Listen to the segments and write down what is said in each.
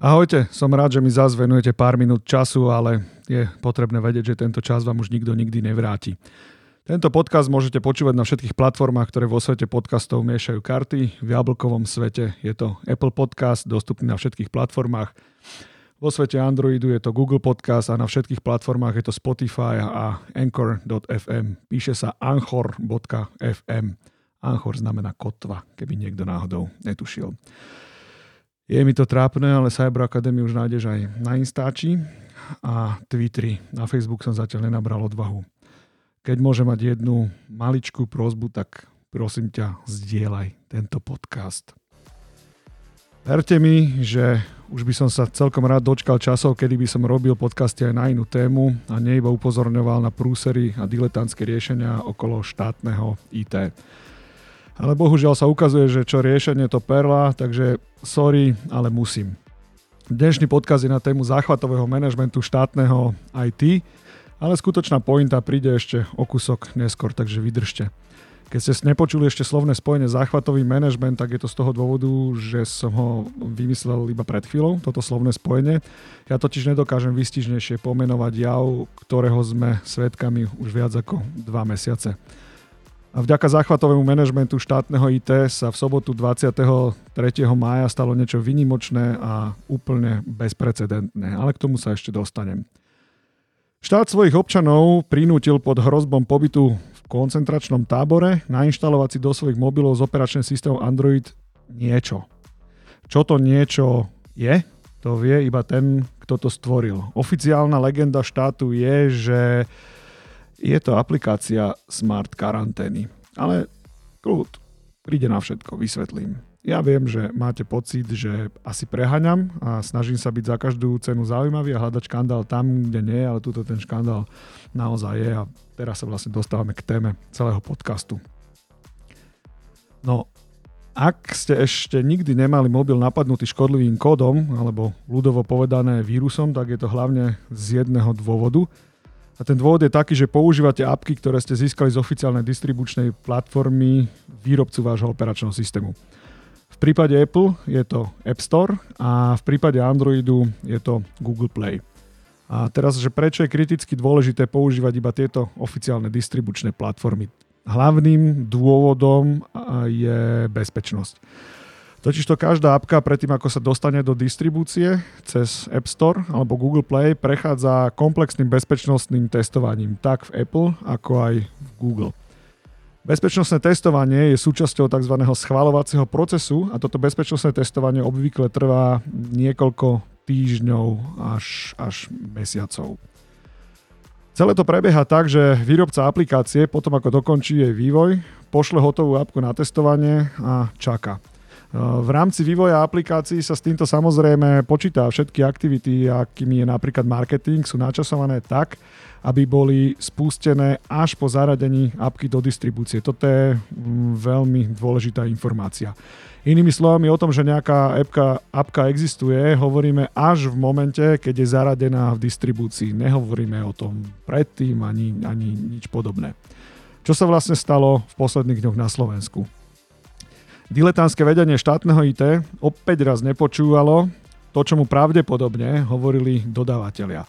Ahojte, som rád, že mi zase venujete pár minút času, ale je potrebné vedieť, že tento čas vám už nikto nikdy nevráti. Tento podcast môžete počúvať na všetkých platformách, ktoré vo svete podcastov miešajú karty. V jablkovom svete je to Apple Podcast, dostupný na všetkých platformách. Vo svete Androidu je to Google Podcast a na všetkých platformách je to Spotify a Anchor.fm. Píše sa anchor.fm. Anchor znamená kotva, keby niekto náhodou netušil. Je mi to trápne, ale Cyber Academy už nájdeš aj na Instači a Twitteri. Na Facebook som zatiaľ nenabral odvahu. Keď môžem mať jednu maličkú prozbu, tak prosím ťa, zdieľaj tento podcast. Verte mi, že už by som sa celkom rád dočkal časov, kedy by som robil podcasty aj na inú tému a nie iba upozorňoval na prúsery a diletantské riešenia okolo štátneho IT. Ale bohužiaľ sa ukazuje, že čo riešenie to perla, takže sorry, ale musím. Dnešný podkaz je na tému záchvatového manažmentu štátneho IT, ale skutočná pointa príde ešte o kusok neskôr, takže vydržte. Keď ste nepočuli ešte slovné spojenie záchvatový manažment, tak je to z toho dôvodu, že som ho vymyslel iba pred chvíľou, toto slovné spojenie. Ja totiž nedokážem vystižnejšie pomenovať jav, ktorého sme svetkami už viac ako dva mesiace. A vďaka záchvatovému manažmentu štátneho IT sa v sobotu 23. mája stalo niečo vynimočné a úplne bezprecedentné, ale k tomu sa ešte dostanem. Štát svojich občanov prinútil pod hrozbom pobytu v koncentračnom tábore nainštalovať si do svojich mobilov z operačných systémov Android niečo. Čo to niečo je, to vie iba ten, kto to stvoril. Oficiálna legenda štátu je, že je to aplikácia Smart Karantény. Ale kľud, príde na všetko, vysvetlím. Ja viem, že máte pocit, že asi prehaňam a snažím sa byť za každú cenu zaujímavý a hľadať škandál tam, kde nie, ale tuto ten škandál naozaj je a teraz sa vlastne dostávame k téme celého podcastu. No, ak ste ešte nikdy nemali mobil napadnutý škodlivým kódom, alebo ľudovo povedané vírusom, tak je to hlavne z jedného dôvodu – a ten dôvod je taký, že používate apky, ktoré ste získali z oficiálnej distribučnej platformy výrobcu vášho operačného systému. V prípade Apple je to App Store a v prípade Androidu je to Google Play. A teraz, že prečo je kriticky dôležité používať iba tieto oficiálne distribučné platformy? Hlavným dôvodom je bezpečnosť. Totižto každá apka predtým, ako sa dostane do distribúcie cez App Store alebo Google Play, prechádza komplexným bezpečnostným testovaním, tak v Apple, ako aj v Google. Bezpečnostné testovanie je súčasťou tzv. schvalovacieho procesu a toto bezpečnostné testovanie obvykle trvá niekoľko týždňov až, až mesiacov. Celé to prebieha tak, že výrobca aplikácie potom ako dokončí jej vývoj, pošle hotovú apku na testovanie a čaká. V rámci vývoja aplikácií sa s týmto samozrejme počíta všetky aktivity, akými je napríklad marketing, sú načasované tak, aby boli spustené až po zaradení apky do distribúcie. Toto je mm, veľmi dôležitá informácia. Inými slovami o tom, že nejaká appka, appka existuje, hovoríme až v momente, keď je zaradená v distribúcii. Nehovoríme o tom predtým ani, ani nič podobné. Čo sa vlastne stalo v posledných dňoch na Slovensku? Diletánske vedenie štátneho IT opäť raz nepočúvalo to, čo mu pravdepodobne hovorili dodávateľia.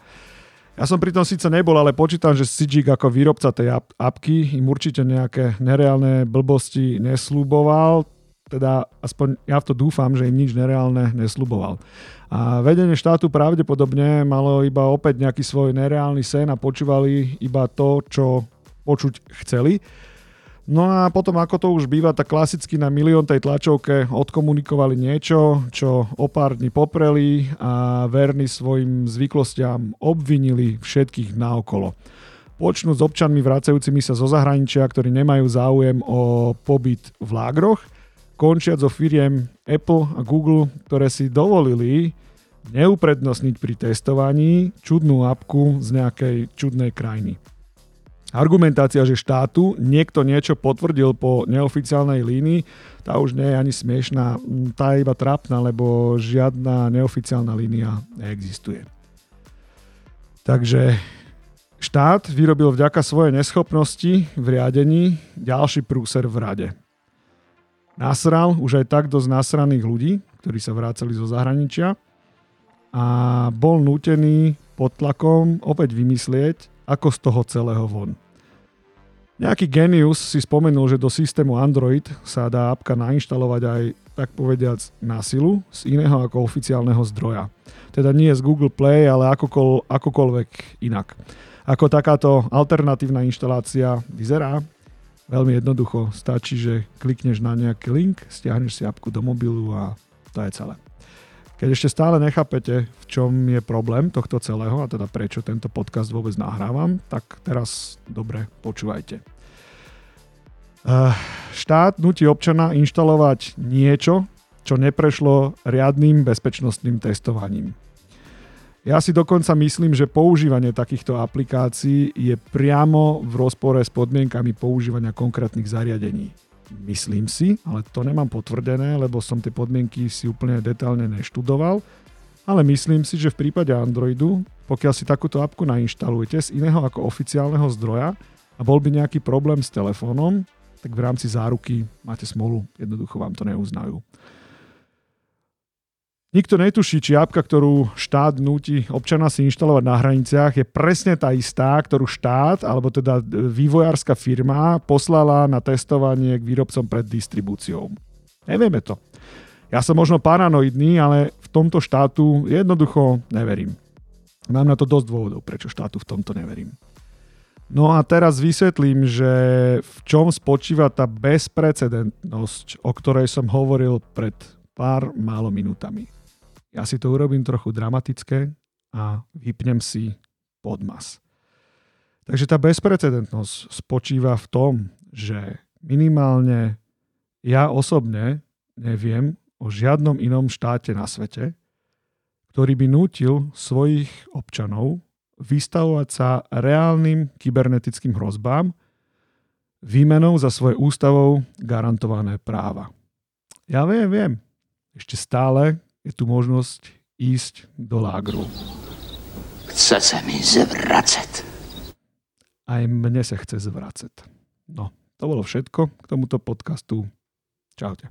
Ja som pri tom síce nebol, ale počítam, že Sijik ako výrobca tej apky im určite nejaké nereálne blbosti neslúboval, teda aspoň ja v to dúfam, že im nič nereálne nesľuboval. A vedenie štátu pravdepodobne malo iba opäť nejaký svoj nereálny sen a počúvali iba to, čo počuť chceli No a potom, ako to už býva, tak klasicky na milión tej tlačovke odkomunikovali niečo, čo o pár dní popreli a verní svojim zvyklostiam obvinili všetkých naokolo. Počnú s občanmi vracajúcimi sa zo zahraničia, ktorí nemajú záujem o pobyt v lágroch, končiať zo firiem Apple a Google, ktoré si dovolili neuprednostniť pri testovaní čudnú apku z nejakej čudnej krajiny. Argumentácia, že štátu niekto niečo potvrdil po neoficiálnej línii, tá už nie je ani smiešná, tá je iba trápna, lebo žiadna neoficiálna línia neexistuje. Takže štát vyrobil vďaka svojej neschopnosti v riadení ďalší prúser v rade. Nasral už aj tak dosť nasraných ľudí, ktorí sa vrácali zo zahraničia a bol nútený pod tlakom opäť vymyslieť, ako z toho celého von. Nejaký genius si spomenul, že do systému Android sa dá apka nainštalovať aj, tak povediac, na silu z iného ako oficiálneho zdroja. Teda nie z Google Play, ale akokol, akokoľvek inak. Ako takáto alternatívna inštalácia vyzerá? Veľmi jednoducho. Stačí, že klikneš na nejaký link, stiahneš si apku do mobilu a to je celé. Keď ešte stále nechápete, v čom je problém tohto celého, a teda prečo tento podcast vôbec nahrávam, tak teraz dobre počúvajte. Eh, štát nutí občana inštalovať niečo, čo neprešlo riadným bezpečnostným testovaním. Ja si dokonca myslím, že používanie takýchto aplikácií je priamo v rozpore s podmienkami používania konkrétnych zariadení. Myslím si, ale to nemám potvrdené, lebo som tie podmienky si úplne detálne neštudoval, ale myslím si, že v prípade Androidu, pokiaľ si takúto apku nainštalujete z iného ako oficiálneho zdroja a bol by nejaký problém s telefónom, tak v rámci záruky máte smolu, jednoducho vám to neuznajú. Nikto netuší, či apka, ktorú štát núti občana si inštalovať na hraniciach, je presne tá istá, ktorú štát, alebo teda vývojárska firma poslala na testovanie k výrobcom pred distribúciou. Nevieme to. Ja som možno paranoidný, ale v tomto štátu jednoducho neverím. Mám na to dosť dôvodov, prečo štátu v tomto neverím. No a teraz vysvetlím, že v čom spočíva tá bezprecedentnosť, o ktorej som hovoril pred pár málo minútami. Ja si to urobím trochu dramatické a vypnem si podmas. Takže tá bezprecedentnosť spočíva v tom, že minimálne ja osobne neviem o žiadnom inom štáte na svete, ktorý by nútil svojich občanov vystavovať sa reálnym kybernetickým hrozbám výmenou za svoje ústavou garantované práva. Ja viem, viem. Ešte stále je tu možnosť ísť do lágru. Chce sa mi zvracať. Aj mne sa chce zvracať. No, to bolo všetko k tomuto podcastu. Čaute.